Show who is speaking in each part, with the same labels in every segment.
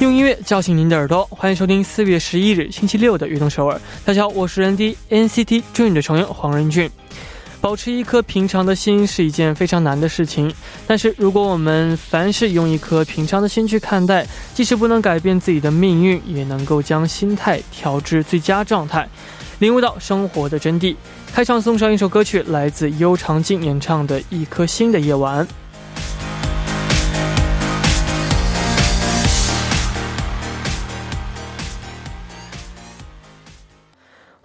Speaker 1: 用音乐叫醒您的耳朵，欢迎收听四月十一日星期六的《悦动首尔》。大家好，我是人 D NCT Dream 的成员黄仁俊。保持一颗平常的心是一件非常难的事情，但是如果我们凡事用一颗平常的心去看待，即使不能改变自己的命运，也能够将心态调至最佳状态，领悟到生活的真谛。开场送上一首歌曲，来自悠长镜演唱的《一颗心的夜晚》。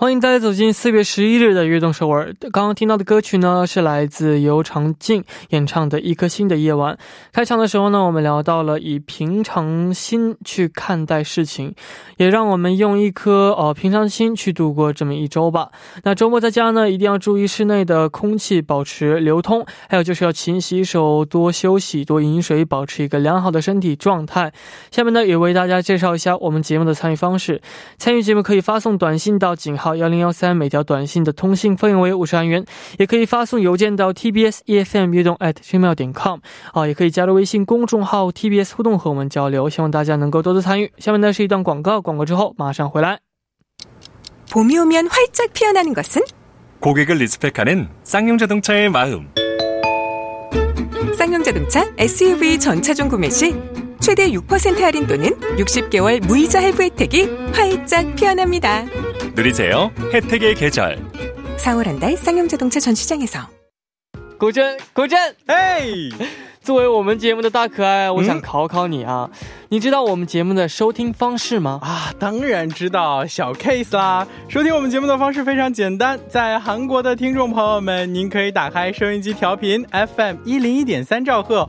Speaker 1: 欢迎大家走进四月十一日的悦动首尔。刚刚听到的歌曲呢，是来自由长靖演唱的一颗心的夜晚。开场的时候呢，我们聊到了以平常心去看待事情，也让我们用一颗呃平常心去度过这么一周吧。那周末在家呢，一定要注意室内的空气保持流通，还有就是要勤洗手、多休息、多饮水，保持一个良好的身体状态。下面呢，也为大家介绍一下我们节目的参与方式。参与节目可以发送短信到井号。幺零幺三，每条短信的通信费用为五十韩元，也可以发送邮件到 tbs efm 悦动 at gmail 点 com 啊，也可以加入微信公众号 tbs 互动和我们交流，希望大家能够多多参与。下面呢是一段广告，广告之后马上回来。봄이오면활짝피어나는것은고객을리스펙하는쌍용자동차의마음쌍용자동차 SUV 전차종구매시 최대 6% 할인 또는 60개월 무이자 할부 혜택이 활짝 피어납니다. 누리세요. 혜택의 계절. 4월 한 달 쌍용자동차 전 시장에서. 고전 고전 헤이 作为我们节目的大可爱，我想考考你啊，你知道我们节目的收听方式吗？
Speaker 2: 啊，当然知道，小 case 啦。收听我们节目的方式非常简单，在韩国的听众朋友们，您可以打开收音机调频 FM 一零一点三兆赫。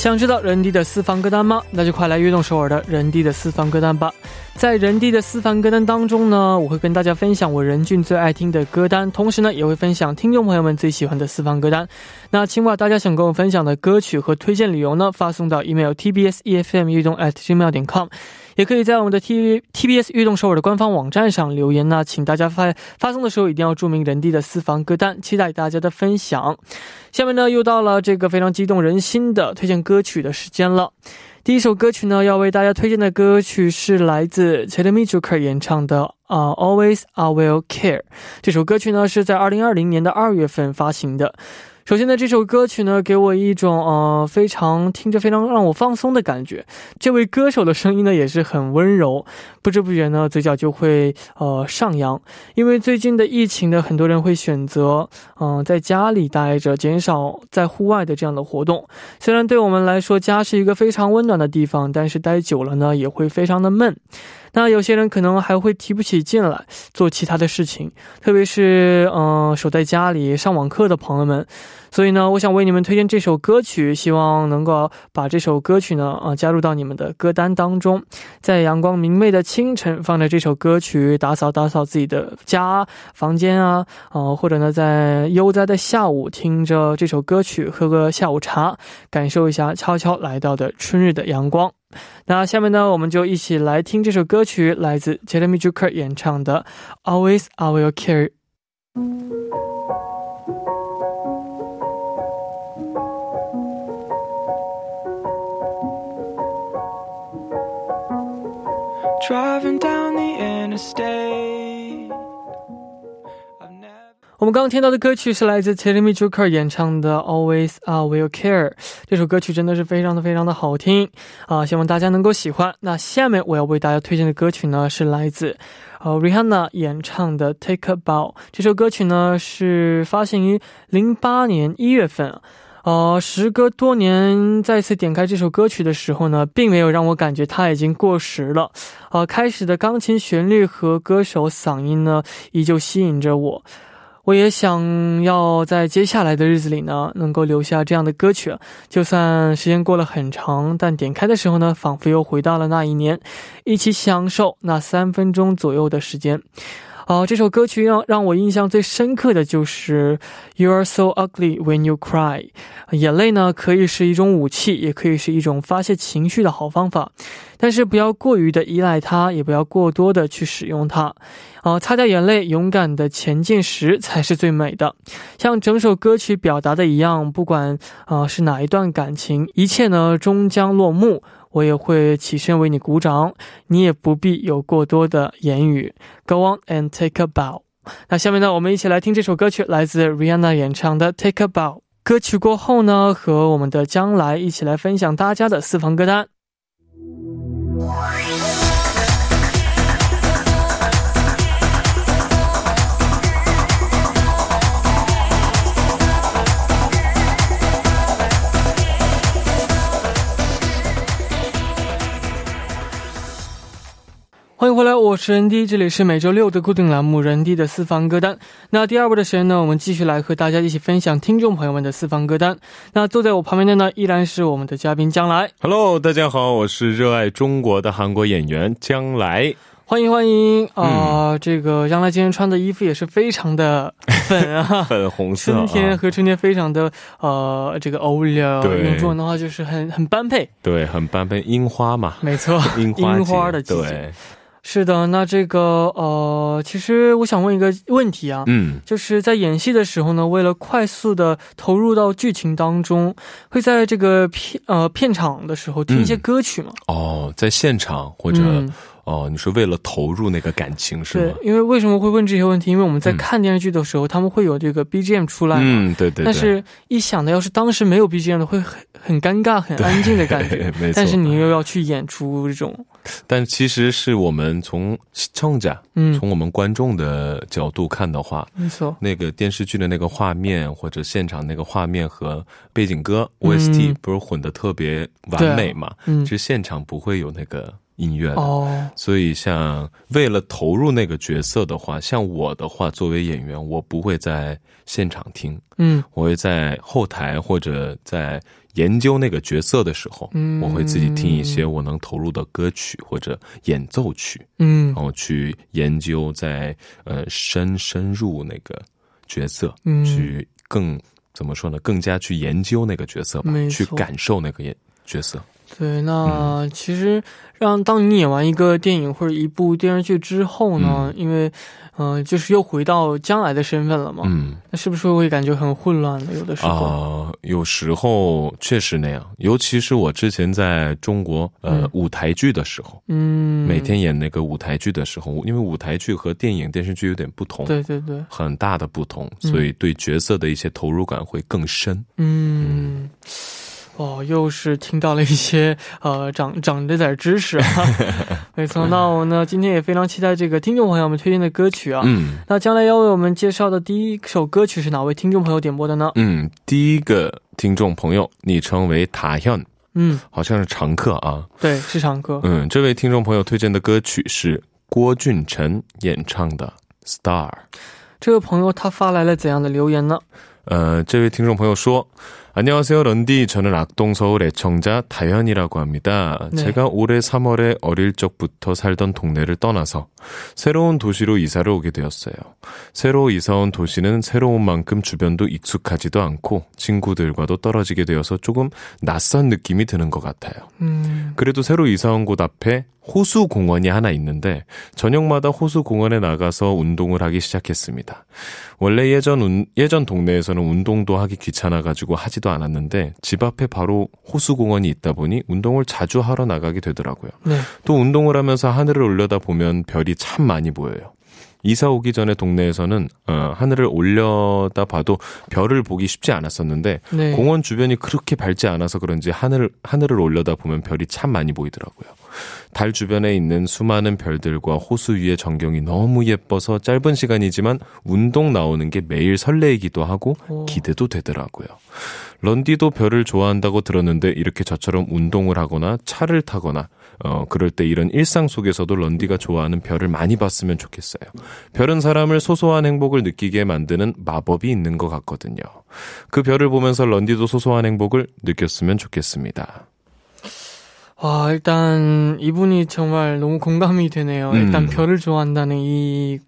Speaker 1: 想知道人帝的私房歌单吗？那就快来悦动首尔的人帝的私房歌单吧。在人地的私房歌单当中呢，我会跟大家分享我任俊最爱听的歌单，同时呢，也会分享听众朋友们最喜欢的私房歌单。那请把大家想跟我分享的歌曲和推荐理由呢，发送到 email tbsefm 悦动 at gmail 点 com。也可以在我们的 T TBS 运动首尔的官方网站上留言呢，请大家发发送的时候一定要注明人地的私房歌单，期待大家的分享。下面呢又到了这个非常激动人心的推荐歌曲的时间了。第一首歌曲呢要为大家推荐的歌曲是来自 c h e d m i j u k 演唱的啊 Always I Will Care。这首歌曲呢是在二零二零年的二月份发行的。首先呢，这首歌曲呢，给我一种呃非常听着非常让我放松的感觉。这位歌手的声音呢，也是很温柔，不知不觉呢，嘴角就会呃上扬。因为最近的疫情呢，很多人会选择嗯在家里待着，减少在户外的这样的活动。虽然对我们来说，家是一个非常温暖的地方，但是待久了呢，也会非常的闷。那有些人可能还会提不起劲来做其他的事情，特别是嗯守在家里上网课的朋友们，所以呢，我想为你们推荐这首歌曲，希望能够把这首歌曲呢，啊，加入到你们的歌单当中。在阳光明媚的清晨，放着这首歌曲，打扫打扫自己的家、房间啊，啊，或者呢，在悠哉的下午，听着这首歌曲，喝个下午茶，感受一下悄悄来到的春日的阳光。那下面呢，我们就一起来听这首歌曲，来自 Jeremy Juker 演唱的《Always I Will Care》。Driving down the interstate. 我们刚刚听到的歌曲是来自 Jeremy Juker 演唱的《Always I Will Care》。这首歌曲真的是非常的非常的好听啊！希望大家能够喜欢。那下面我要为大家推荐的歌曲呢，是来自呃 Rihanna 演唱的《Take a Bow》。这首歌曲呢是发行于零八年一月份。呃，时隔多年再次点开这首歌曲的时候呢，并没有让我感觉它已经过时了。呃，开始的钢琴旋律和歌手嗓音呢，依旧吸引着我。我也想要在接下来的日子里呢，能够留下这样的歌曲。就算时间过了很长，但点开的时候呢，仿佛又回到了那一年，一起享受那三分钟左右的时间。好，这首歌曲让让我印象最深刻的就是《You Are So Ugly When You Cry》。眼泪呢，可以是一种武器，也可以是一种发泄情绪的好方法。但是不要过于的依赖它，也不要过多的去使用它。啊，擦掉眼泪，勇敢的前进时才是最美的。像整首歌曲表达的一样，不管啊是哪一段感情，一切呢终将落幕。我也会起身为你鼓掌，你也不必有过多的言语。Go on and take a bow。那下面呢，我们一起来听这首歌曲，来自 Rihanna 演唱的《Take a Bow》。歌曲过后呢，和我们的将来一起来分享大家的私房歌单。欢迎回来，我是 ND，这里是每周六的固定栏目《人 D 的私房歌单》。那第二部的时间呢，我们继续来和大家一起分享听众朋友们的私房歌单。那坐在我旁边的呢，依然是我们的嘉宾将来。
Speaker 3: Hello，大家好，我是热爱中国的韩国演员将来。
Speaker 1: 欢迎欢迎啊！这个将来今天穿的衣服也是非常的粉啊，
Speaker 3: 粉红色。
Speaker 1: 春天和春天非常的呃，这个欧了。对，用中文的话就是很很般配。
Speaker 3: 对，很般配，樱花嘛。
Speaker 1: 没错，
Speaker 3: 樱
Speaker 1: 花的季节。是的，那这个呃，其实我想问一个问题啊，嗯，就是在演戏的时候呢，为了快速的投入到剧情当中，会在这个片呃片场的时候听一些歌曲吗？
Speaker 3: 哦，在现场或者。哦，你是为了投入那个感情是
Speaker 1: 吗？对，因为为什么会问这些问题？因为我们在看电视剧的时候，他们会有这个 BGM 出来，
Speaker 3: 嗯，对对。
Speaker 1: 但是，一想到要是当时没有 BGM 的，会很很尴尬、很安静的感觉。
Speaker 3: 没错。
Speaker 1: 但是你又要去演出这种，
Speaker 3: 但其实是我们从唱家，嗯，从我们观众的角度看的话，
Speaker 1: 没错，
Speaker 3: 那个电视剧的那个画面或者现场那个画面和背景歌 OST 不是混的特别完美嘛？嗯，其实现场不会有那个。音乐哦，所以像为了投入那个角色的话，像我的话，作为演员，我不会在现场听，嗯，我会在后台或者在研究那个角色的时候，嗯，我会自己听一些我能投入的歌曲或者演奏曲，嗯，然后去研究，在呃深深入那个角色，嗯，去更怎么说呢？更加去研究那个角色吧，去感受那个演角色。
Speaker 1: 对，那其实让当你演完一个电影或者一部电视剧之后呢，因为，嗯，就是又回到将来的身份了嘛，嗯，那是不是会感觉很混乱的？有的时候？
Speaker 3: 啊，有时候确实那样，尤其是我之前在中国呃舞台剧的时候，嗯，每天演那个舞台剧的时候，因为舞台剧和电影电视剧有点不同，
Speaker 1: 对对对，
Speaker 3: 很大的不同，所以对角色的一些投入感会更深，
Speaker 1: 嗯。哦，又是听到了一些呃长长着点知识啊，没错。那我呢今天也非常期待这个听众朋友们推荐的歌曲啊。嗯，那将来要为我们介绍的第一首歌曲是哪位听众朋友点播的呢？
Speaker 3: 嗯，第一个听众朋友昵称为塔현嗯好像是常客啊。
Speaker 1: 对，是常客。
Speaker 3: 嗯，这位听众朋友推荐的歌曲是郭俊辰演唱的《Star》。
Speaker 1: 这位朋友他发来了怎样的留言呢？
Speaker 3: 呃，这位听众朋友说。 안녕하세요, 런디. 저는 악동서울 애청자 다현이라고 합니다. 네. 제가 올해 3월에 어릴 적부터 살던 동네를 떠나서 새로운 도시로 이사를 오게 되었어요. 새로 이사 온 도시는 새로운 만큼 주변도 익숙하지도 않고 친구들과도 떨어지게 되어서 조금 낯선 느낌이 드는 것 같아요. 음. 그래도 새로 이사 온 곳 앞에 호수 공원이 하나 있는데 저녁마다 호수 공원에 나가서 운동을 하기 시작했습니다. 원래 예전 운, 예전 동네에서는 운동도 하기 귀찮아 가지고 하지 도 않았는데 집 앞에 바로 호수 공원이 있다 보니 운동을 자주 하러 나가게 되더라고요. 네. 또 운동을 하면서 하늘을 올려다 보면 별이 참 많이 보여요. 이사 오기 전에 동네에서는 어, 하늘을 올려다 봐도 별을 보기 쉽지 않았었는데 네. 공원 주변이 그렇게 밝지 않아서 그런지 하늘 하늘을 올려다 보면 별이 참 많이 보이더라고요. 달 주변에 있는 수많은 별들과 호수 위의 전경이 너무 예뻐서 짧은 시간이지만 운동 나오는 게 매일 설레이기도 하고 기대도 되더라고요. 런디도 별을 좋아한다고 들었는데 이렇게 저처럼 운동을 하거나 차를 타거나 어, 그럴 때 이런 일상 속에서도 런디가 좋아하는 별을 많이 봤으면 좋겠어요. 별은 사람을 소소한 행복을 느끼게 만드는 마법이 있는 것 같거든요. 그 별을 보면서 런디도 소소한 행복을 느꼈으면 좋겠습니다.
Speaker 1: 와, 일단 이분이 정말 너무 공감이 되네요. 음. 일단 별을 좋아한다는 이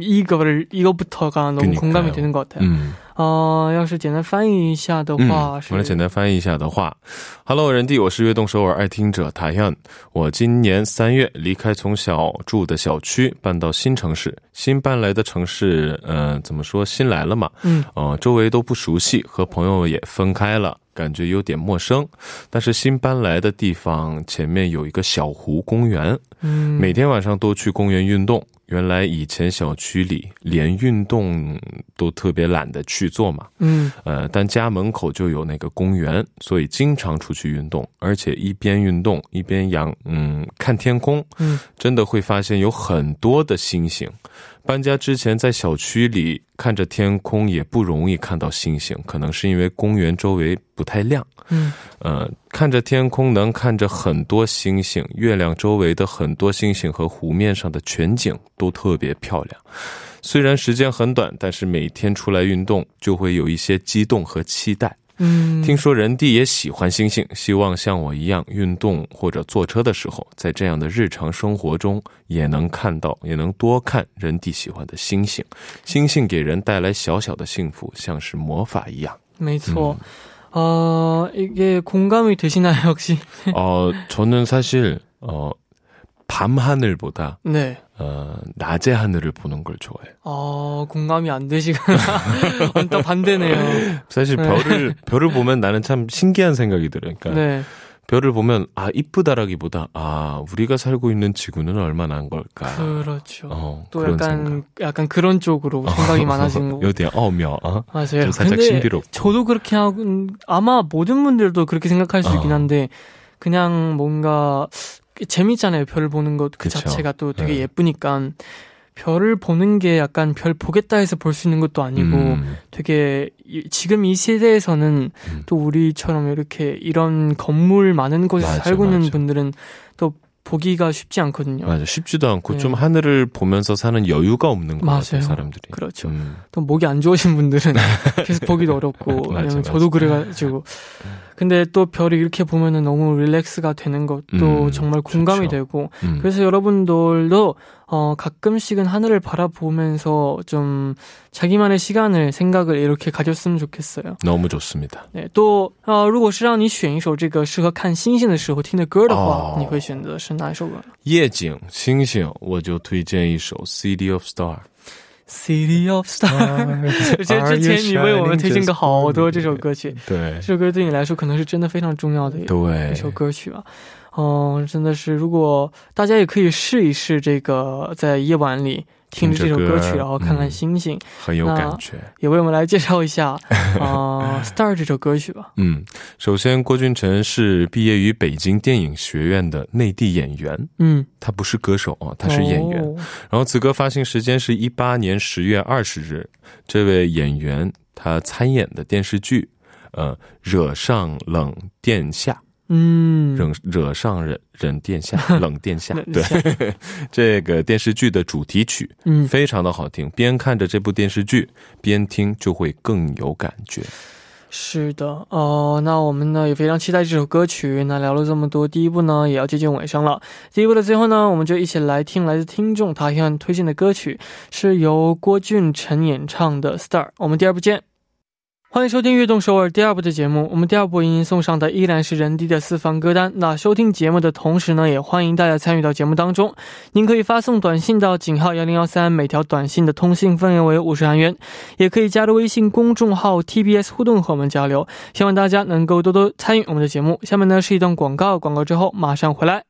Speaker 1: 이거를 이것부터가 너무 그러니까요. 공감이 되는 것 같아요. 음. 呃，要是简单翻译一下的话，
Speaker 3: 我来简单翻译一下的话，Hello，人弟，我是悦动首尔爱听者塔현我今年三月离开从小住的小区，搬到新城市。新搬来的城市，嗯，怎么说？新来了嘛，嗯，呃，周围都不熟悉，和朋友也分开了，感觉有点陌生。但是新搬来的地方前面有一个小湖公园，嗯，每天晚上都去公园运动。原来以前小区里连运动都特别懒得去做嘛，嗯，呃，但家门口就有那个公园，所以经常出去运动，而且一边运动一边养，嗯，看天空，嗯，真的会发现有很多的星星。搬家之前在小区里看着天空也不容易看到星星，可能是因为公园周围不太亮。嗯，呃，看着天空能看着很多星星，月亮周围的很多星星和湖面上的全景都特别漂亮。虽然时间很短，但是每天出来运动就会有一些激动和期待。嗯，听说人弟也喜欢星星，希望像我一样运动或者坐车的时候，在这样的日常生活中也能看到，也能多看人弟喜欢的星星。星星给人带来小小的幸福，像是魔法一样。
Speaker 1: 没错，呃，이게공감이되시나요 혹시
Speaker 3: 어저는사실어밤하늘보다네 어, 낮의 하늘을 보는 걸 좋아해요.
Speaker 1: 아, 공감이 안 되시구나. 또 반대네요.
Speaker 3: 사실 네. 별을, 별을 보면 나는 참 신기한 생각이 들어요. 그러니까 네. 별을 보면 아 이쁘다라기보다 아 우리가 살고 있는 지구는 얼마나 한 걸까.
Speaker 1: 그렇죠. 어, 또 약간 생각. 약간 그런 쪽으로 생각이 많아지는 거.
Speaker 3: 요대 어며. 어?
Speaker 1: 맞아요. 살짝 신비롭고. 저도 그렇게 하고 아마 모든 분들도 그렇게 생각할 수 어. 있긴 한데 그냥 뭔가 재밌잖아요. 별 보는 것 그 자체가 또 되게 네. 예쁘니까 별을 보는 게 약간 별 보겠다 해서 볼 수 있는 것도 아니고 음. 되게 지금 이 세대에서는 음. 또 우리처럼 이렇게 이런 건물 많은 곳에 맞아, 살고 있는 맞아. 분들은 또 보기가 쉽지 않거든요.
Speaker 3: 맞아, 쉽지도 않고 네. 좀 하늘을 보면서 사는 여유가 없는 것 맞아요. 같아요, 사람들이.
Speaker 1: 그렇죠. 음. 또 목이 안 좋으신 분들은 계속 보기도 어렵고, 맞아, 맞아. 저도 그래가지고. 근데 또 별이 이렇게 보면은 너무 릴렉스가 되는 것도 음, 정말 공감이 좋죠. 되고 음. 그래서 여러분들도 어 가끔씩은 하늘을 바라보면서 좀 자기만의 시간을 생각을 이렇게 가졌으면 좋겠어요.
Speaker 3: 너무 좋습니다.
Speaker 1: 네, 또呃如果是让你选一首这个适合看星星的时候听的歌的话你会选择是哪一首歌夜
Speaker 3: 景星星我就推荐一首 City of Star。
Speaker 1: City of Stars，而且之前你为我们推荐过好多这首歌曲，
Speaker 3: 对，
Speaker 1: 这首歌对你来说可能是真的非常重要的一首歌曲吧。嗯，真的是，如果大家也可以试一试这个在夜晚里。听着这首歌曲，然后看看星星，
Speaker 3: 很有感觉。
Speaker 1: 也为我们来介绍一下啊，《Star》这首歌曲吧。
Speaker 3: 嗯，首先郭俊辰是毕业于北京电影学院的内地演员。嗯，他不是歌手啊，他是演员。然后此歌发行时间是一八年十月二十日。这位演员他参演的电视剧，呃，《惹上冷殿下》。嗯，惹惹上人人 殿下，冷殿下，对，这个电视剧的主题曲，嗯，非常的好听，边看着这部电视剧边听就会更有感觉。
Speaker 1: 是的，哦，那我们呢也非常期待这首歌曲。那聊了这么多，第一部呢也要接近尾声了。第一部的最后呢，我们就一起来听来自听众他向推荐的歌曲，是由郭俊辰演唱的《Star》。我们第二部见。欢迎收听《悦动首尔》第二部的节目。我们第二部为您送上的依然是人低的私房歌单。那收听节目的同时呢，也欢迎大家参与到节目当中。您可以发送短信到井号幺零幺三，每条短信的通信费为五十韩元。也可以加入微信公众号 TBS 互动和我们交流。希望大家能够多多参与我们的节目。下面呢是一段广告，广告之后马上回来。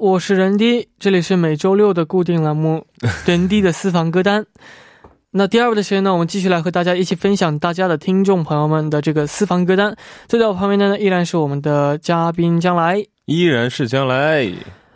Speaker 1: 我是人低，这里是每周六的固定栏目《人低的私房歌单》。那第二部的时间呢，我们继续来和大家一起分享大家的听众朋友们的这个私房歌单。坐在我旁边的呢，依然是我们的嘉宾将来，
Speaker 3: 依然是将来。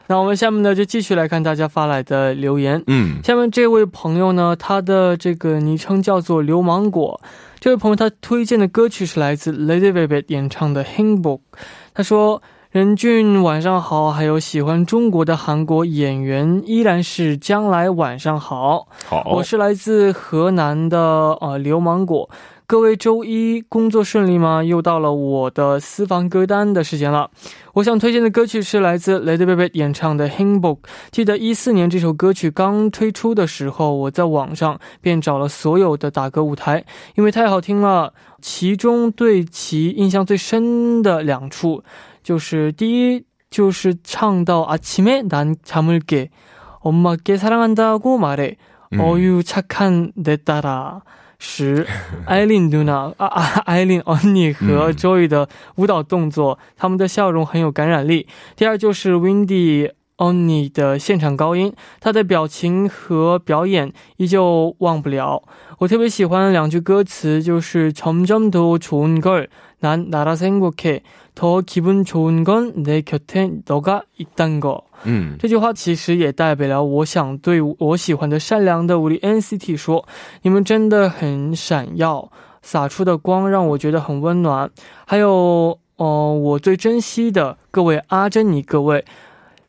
Speaker 1: 那我们下面呢，就继续来看大家发来的留言。嗯，下面这位朋友呢，他的这个昵称叫做流芒果。这位朋友他推荐的歌曲是来自 Lady Baby 演唱的《h i n b o k 他说。任俊，晚上好！还有喜欢中国的韩国演员，依然是将来晚上好。
Speaker 3: 好，
Speaker 1: 我是来自河南的呃流芒果。各位周一工作顺利吗？又到了我的私房歌单的时间了。我想推荐的歌曲是来自 Lady Baby 演唱的《h i n b o k 记得一四年这首歌曲刚推出的时候，我在网上便找了所有的打歌舞台，因为太好听了。其中对其印象最深的两处。就是第一，就是唱到아침에난잠을깨엄마께사랑한다고말해어유착한내딸아时，艾琳누나啊啊，艾琳언니和 Joy 的舞蹈动作，他们的笑容很有感染力。第二就是 Windy 언니的现场高音，他的表情和表演依旧忘不了。我特别喜欢两句歌词，就是점점더좋은걸난나라생각해 더기분좋은건내곁에너가있단 거。 嗯，这句话其实也代表了我想对我喜欢的善良的우리 NCT 说，你们真的很闪耀，洒出的光让我觉得很温暖。还有，哦，我最珍惜的各位阿珍妮各位。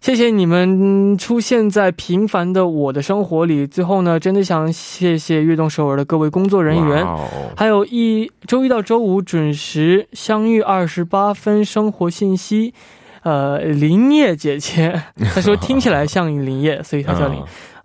Speaker 1: 谢谢你们出现在平凡的我的生活里。最后呢，真的想谢谢悦动首尔的各位工作人员，还有一周一到周五准时相遇二十八分生活信息。呃，林叶姐姐，她说 听起来像林叶，所以她叫林。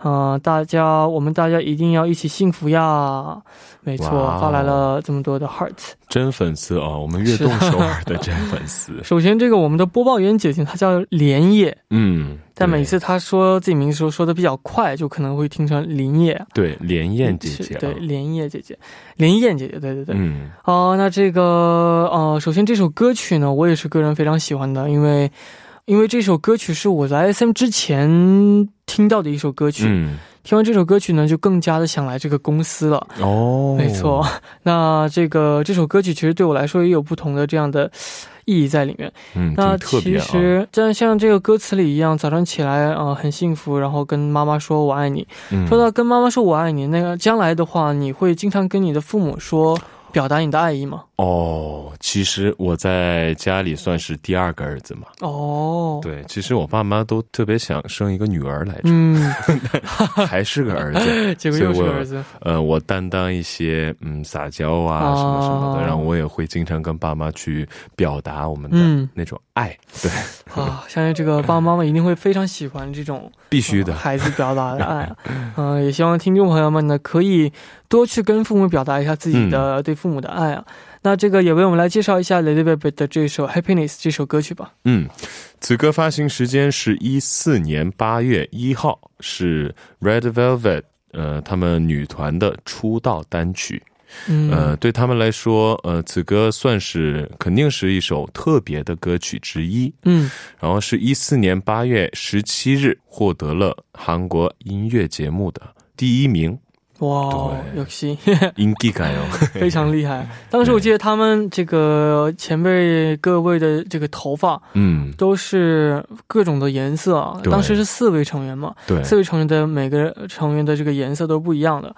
Speaker 1: 嗯，大家，我们大家一定要一起幸福呀！没错，发来了这么多的 heart，
Speaker 3: 真粉丝啊！我们悦动首尔 的真粉丝。
Speaker 1: 首先，这个我们的播报员姐姐她叫莲叶，嗯，但每次她说自己名字时候说的比较快，就可能会听成林叶。
Speaker 3: 对，莲燕姐姐，
Speaker 1: 对，莲叶姐姐，莲燕姐姐，对对对。嗯，哦，那这个，呃，首先这首歌曲呢，我也是个人非常喜欢的，因为。因为这首歌曲是我在 SM 之前听到的一首歌曲，听完这首歌曲呢，就更加的想来这个公司了。哦，没错。那这个这首歌曲其实对我来说也有不同的这样的意义在里面。
Speaker 3: 嗯，
Speaker 1: 那其实像像这个歌词里一样，早上起来啊很幸福，然后跟妈妈说我爱你。说到跟妈妈说我爱你，那个将来的话，你会经常跟你的父母说。表达你的爱意吗？
Speaker 3: 哦，其实我在家里算是第二个儿子嘛。哦，对，其实我爸妈都特别想生一个女儿来着，嗯，还是个儿子，
Speaker 1: 结果又是儿子。
Speaker 3: 呃，我担当一些嗯撒娇啊什么什么的，然后我也会经常跟爸妈去表达我们的那种爱。对
Speaker 1: 啊，相信这个爸爸妈妈一定会非常喜欢这种
Speaker 3: 必须的
Speaker 1: 孩子表达的爱。嗯，也希望听众朋友们呢可以。多去跟父母表达一下自己的对父母的爱啊！那这个也为我们来介绍一下 Lady Baby 的这首《Happiness》这首歌曲吧。
Speaker 3: 嗯，此歌发行时间是一四年八月一号，是 Red Velvet 呃他们女团的出道单曲。嗯，呃，对他们来说，呃，此歌算是肯定是一首特别的歌曲之一。嗯，然后是一四年八月十七日获得了韩国音乐节目的第一名。
Speaker 1: 哇，有戏，
Speaker 3: 应该感哦，
Speaker 1: 非常厉害。当时我记得他们这个前辈各位的这个头发，嗯，都是各种的颜色啊。当时是四位成员嘛，
Speaker 3: 对，
Speaker 1: 四位成员的每个成员的这个颜色都不一样的。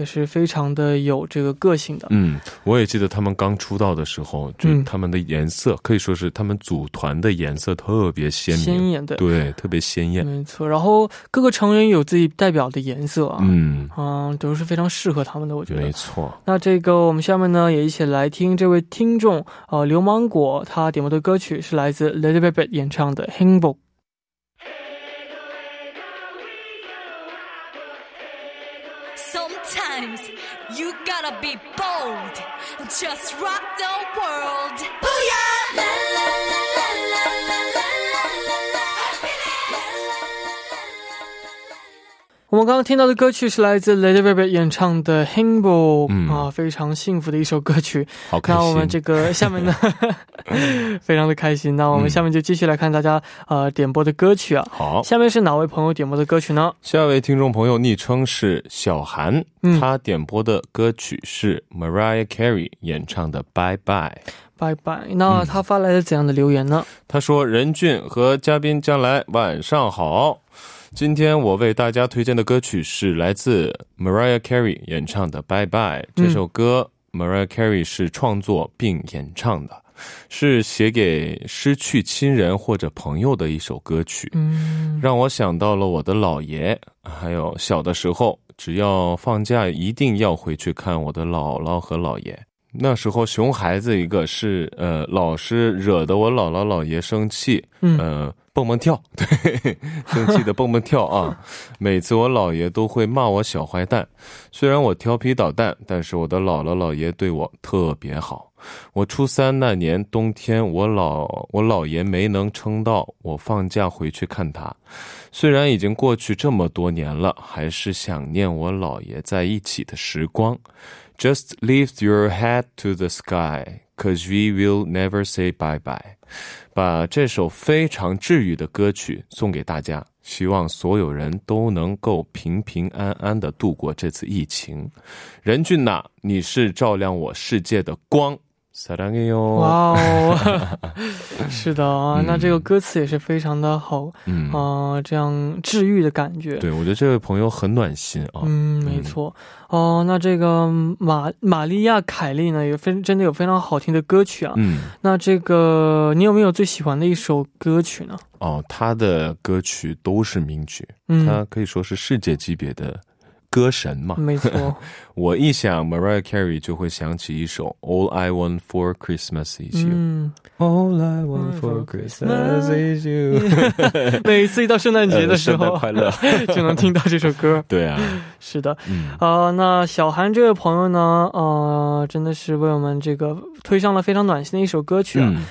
Speaker 1: 也是非常的有这个个性的。
Speaker 3: 嗯，我也记得他们刚出道的时候，就他们的颜色可以说是他们组团的颜色特别鲜明，
Speaker 1: 鲜艳的，
Speaker 3: 对，特别鲜艳。
Speaker 1: 没错，然后各个成员有自己代表的颜色啊，嗯，啊，都是非常适合他们的，我觉得。
Speaker 3: 没错。
Speaker 1: 那这个我们下面呢也一起来听这位听众呃流芒果他点播的歌曲是来自 Lady Baby 演唱的《gotta be bold, just rock the world. 我们刚刚听到的歌曲是来自 Lady Baby 演唱的《h i m b o 啊，非常幸福的一首歌曲。
Speaker 3: 好开心。
Speaker 1: 那我们这个下面呢，非常的开心。那我们下面就继续来看大家呃点播的歌曲啊。
Speaker 3: 好，
Speaker 1: 下面是哪位朋友点播的歌曲呢？
Speaker 3: 下一位听众朋友昵称是小韩，他点播的歌曲是 Mariah Carey 演唱的《Bye Bye》。
Speaker 1: Bye Bye。那他发来了怎样的留言呢？
Speaker 3: 他说：“任俊和嘉宾将来晚上好。”今天我为大家推荐的歌曲是来自 Mariah Carey 演唱的《Bye Bye》。这首歌 Mariah Carey 是创作并演唱的，是写给失去亲人或者朋友的一首歌曲。嗯，让我想到了我的姥爷，还有小的时候，只要放假一定要回去看我的姥姥和姥爷。那时候熊孩子一个是呃，老是惹得我姥姥姥爷生气。嗯。蹦蹦跳，对，生气的蹦蹦跳啊！每次我姥爷都会骂我小坏蛋，虽然我调皮捣蛋，但是我的姥姥姥爷对我特别好。我初三那年冬天，我老我姥爷没能撑到我放假回去看他。虽然已经过去这么多年了，还是想念我姥爷在一起的时光。Just lift your head to the sky, cause we will never say bye bye. 把这首非常治愈的歌曲送给大家，希望所有人都能够平平安安的度过这次疫情。任俊呐，你是照亮我世界的光。撒浪嘿哟！
Speaker 1: 哇哦，是的啊，那这个歌词也是非常的好，嗯啊，这样治愈的感觉。
Speaker 3: 对，我觉得这位朋友很暖心啊。
Speaker 1: 嗯，没错。哦，那这个玛玛利亚凯莉呢，也非真的有非常好听的歌曲啊。嗯，那这个你有没有最喜欢的一首歌曲呢？
Speaker 3: 哦，他的歌曲都是名曲，他可以说是世界级别的。歌神嘛，
Speaker 1: 没错。
Speaker 3: 我一想 Mariah Carey 就会想起一首 All I Want for Christmas Is You。All I Want for Christmas Is You。
Speaker 1: 每次一到圣诞节的时候，
Speaker 3: 快乐
Speaker 1: 就能听到这首歌。
Speaker 3: 对啊，
Speaker 1: 是的。啊，那小韩这位朋友呢？呃，真的是为我们这个推上了非常暖心的一首歌曲啊。嗯，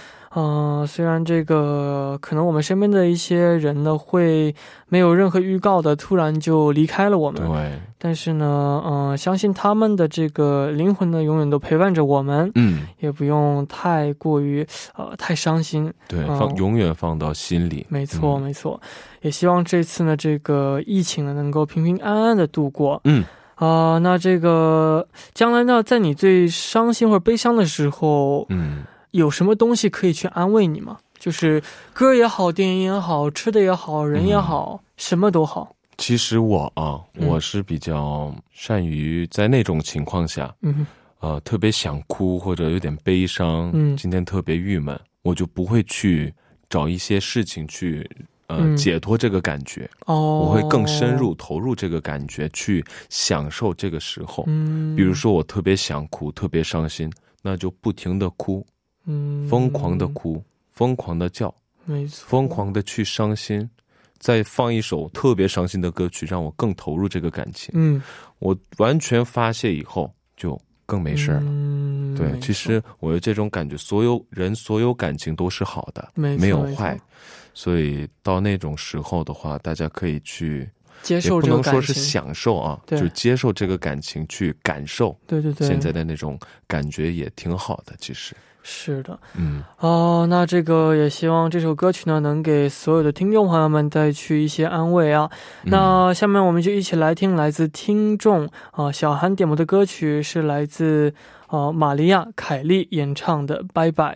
Speaker 1: 虽然这个可能我们身边的一些人呢，会没有任何预告的突然就离开了我们，
Speaker 3: 对。
Speaker 1: 但是呢，嗯，相信他们的这个灵魂呢，永远都陪伴着我们，嗯，也不用太过于呃太伤心，
Speaker 3: 对，放永远放到心里。
Speaker 1: 没错，没错。也希望这次呢，这个疫情呢，能够平平安安的度过。嗯，啊，那这个将来呢，在你最伤心或者悲伤的时候，嗯。有什么东西可以去安慰你吗？就是歌也好，电影也好，吃的也好，人也好，什么都好。
Speaker 3: 其实我啊，我是比较善于在那种情况下，嗯，呃，特别想哭或者有点悲伤，嗯，今天特别郁闷，我就不会去找一些事情去呃解脱这个感觉。哦，我会更深入投入这个感觉，去享受这个时候。嗯，比如说我特别想哭，特别伤心，那就不停的哭。嗯，疯狂的哭，疯狂的叫，
Speaker 1: 没错，
Speaker 3: 疯狂的去伤心，再放一首特别伤心的歌曲，让我更投入这个感情。嗯，我完全发泄以后，就更没事了。嗯，对，其实我有这种感觉，所有人所有感情都是好的，没有坏。所以到那种时候的话，大家可以去
Speaker 1: 接受这个
Speaker 3: 感情，不能说是享受啊，就接受这个感情去感受。
Speaker 1: 对对对，
Speaker 3: 现在的那种感觉也挺好的，其实。
Speaker 1: 是的，嗯，哦，那这个也希望这首歌曲呢，能给所有的听众朋友们带去一些安慰啊。那下面我们就一起来听来自听众啊小韩点播的歌曲，是来自啊玛利亚凯莉演唱的《拜拜》。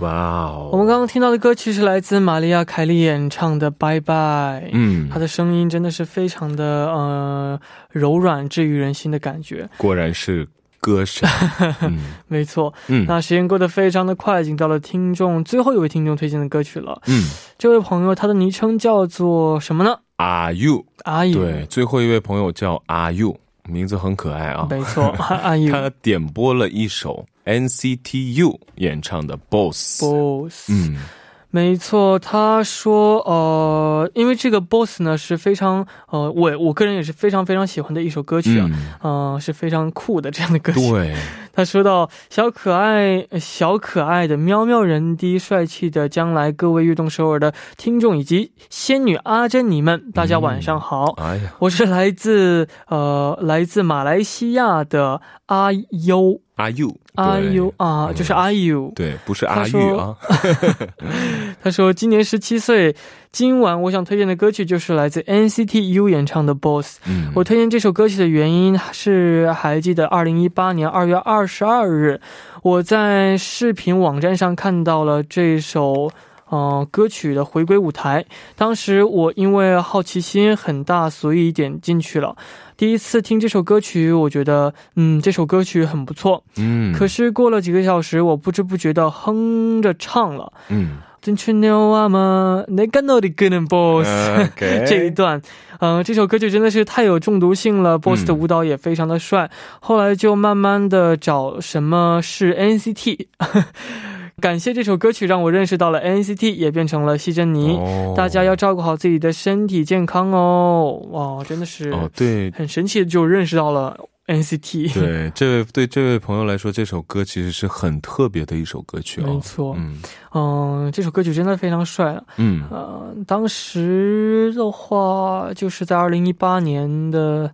Speaker 1: 哇哦！我们刚刚听到的歌曲是来自玛利亚·凯莉演唱的《拜拜》。嗯，她的声音真的是非常的呃柔软，治愈人心的感觉。
Speaker 3: 果然是歌神。
Speaker 1: 没错。嗯，那时间过得非常的快，已经到了听众最后一位听众推荐的歌曲了。嗯，这位朋友他的昵称叫做什么呢
Speaker 3: ？Are you？Are you？对，最后一位朋友叫 Are you，名字很可爱啊。
Speaker 1: 没错，Are you？
Speaker 3: 他点播了一首。NCT U 演唱的 Boss，
Speaker 1: 嗯，没错，他说，呃，因为这个 Boss 呢是非常，呃，我我个人也是非常非常喜欢的一首歌曲啊，嗯，是非常酷的这样的歌曲。
Speaker 3: 对。
Speaker 1: 他说到：“小可爱，小可爱的喵喵人的帅气的将来，各位悦动首尔的听众以及仙女阿珍你们，大家晚上好。哎呀，我是来自呃来自马来西亚的阿优
Speaker 3: 阿 U
Speaker 1: 阿 U 啊，就是阿 U，
Speaker 3: 对，不是阿玉啊。
Speaker 1: 他说今年十七岁。”今晚我想推荐的歌曲就是来自 NCT U 演唱的《Boss》。嗯，我推荐这首歌曲的原因是，还记得二零一八年二月二十二日，我在视频网站上看到了这首呃歌曲的回归舞台。当时我因为好奇心很大，所以点进去了。第一次听这首歌曲，我觉得嗯这首歌曲很不错。嗯，可是过了几个小时，我不知不觉的哼着唱了。嗯。真吹牛啊嘛！那个哪里跟人 boss 这一段，嗯，这首歌曲真的是太有中毒性了。boss 的舞蹈也非常的帅。后来就慢慢的找什么是 NCT，感谢这首歌曲让我认识到了 NCT，也变成了西珍妮。大家要照顾好自己的身体健康哦。哇，真的是哦，对，很神奇的就认识到了。NCT
Speaker 3: 对这位对这位朋友来说，这首歌其实是很特别的一首歌曲
Speaker 1: 啊。没错，嗯嗯，这首歌曲真的非常帅啊。嗯呃，当时的话就是在二零一八年的，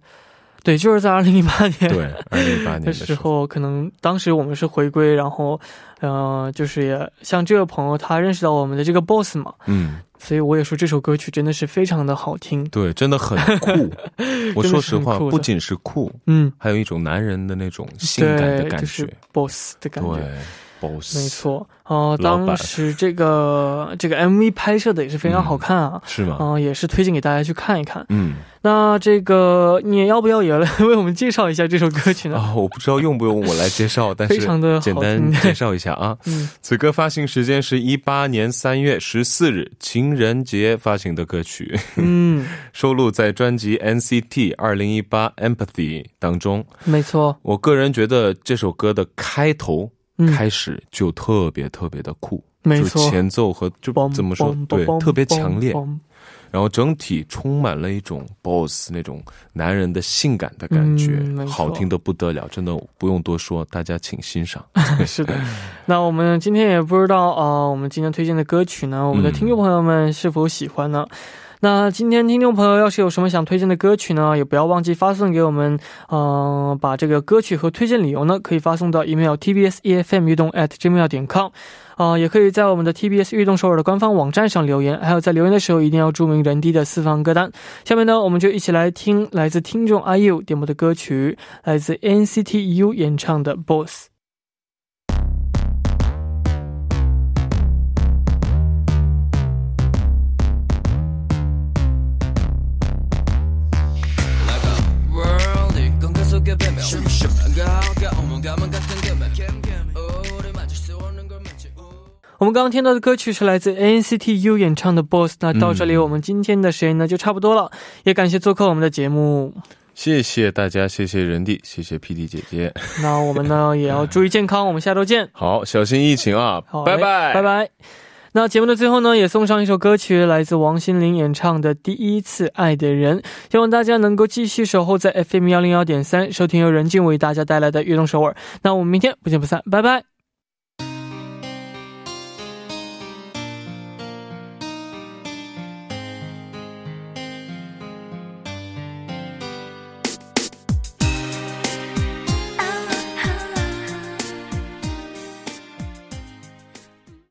Speaker 1: 对，就是在二零一八年，
Speaker 3: 对，二零一八年的
Speaker 1: 时候，可能当时我们是回归，然后，呃，就是也像这个朋友，他认识到我们的这个 boss 嘛，嗯。所以我也说这首歌曲真的是非常的好听，
Speaker 3: 对，真的很酷。我说实话，不仅是酷，嗯，还有一种男人的那种性感的感觉
Speaker 1: ，boss 的感觉，
Speaker 3: 对，boss，
Speaker 1: 没错。哦，当时这个这个 MV 拍摄的也是非常好看啊，
Speaker 3: 是吗？
Speaker 1: 嗯，也是推荐给大家去看一看。嗯，那这个你要不要也来 为我们介绍一下这首歌曲呢？
Speaker 3: 啊，我不知道用不用我来介绍，但是非常的简单介绍一下啊。嗯，此歌发行时间是一八年三月十四日情人节发行的歌曲。嗯，收录在专辑 NCT 二零一八 Empathy 当中。
Speaker 1: 没错，
Speaker 3: 我个人觉得这首歌的开头。开始就特别特别的酷，
Speaker 1: 没错，
Speaker 3: 前奏和就怎么说，对，特别强烈，然后整体充满了一种 boss 那种男人的性感的感觉，好听的不得了，真的不用多说，大家请欣赏。
Speaker 1: 是的，那我们今天也不知道啊，我们今天推荐的歌曲呢，我们的听众朋友们是否喜欢呢？那今天听众朋友要是有什么想推荐的歌曲呢，也不要忘记发送给我们。嗯，把这个歌曲和推荐理由呢，可以发送到 email tbs efm 运动 at gmail 点 com。啊，也可以在我们的 TBS 运动首尔的官方网站上留言。还有在留言的时候，一定要注明人低的私房歌单。下面呢，我们就一起来听来自听众 IU 点播的歌曲，来自 NCT U 演唱的 Boss。我们刚刚听到的歌曲是来自 NCT U 演唱的《Boss》。那到这里，我们今天的时间呢就差不多了。也感谢做客我们的节目，
Speaker 3: 谢谢大家，谢谢人弟，谢谢 PD 姐姐。
Speaker 1: 那我们呢也要 注意健康，我们下周见。
Speaker 3: 好，小心疫情啊！拜拜，
Speaker 1: 拜拜。那节目的最后呢，也送上一首歌曲，来自王心凌演唱的《第一次爱的人》，希望大家能够继续守候在 FM 幺零幺点三，收听由任静为大家带来的悦动首尔。那我们明天不见不散，拜拜。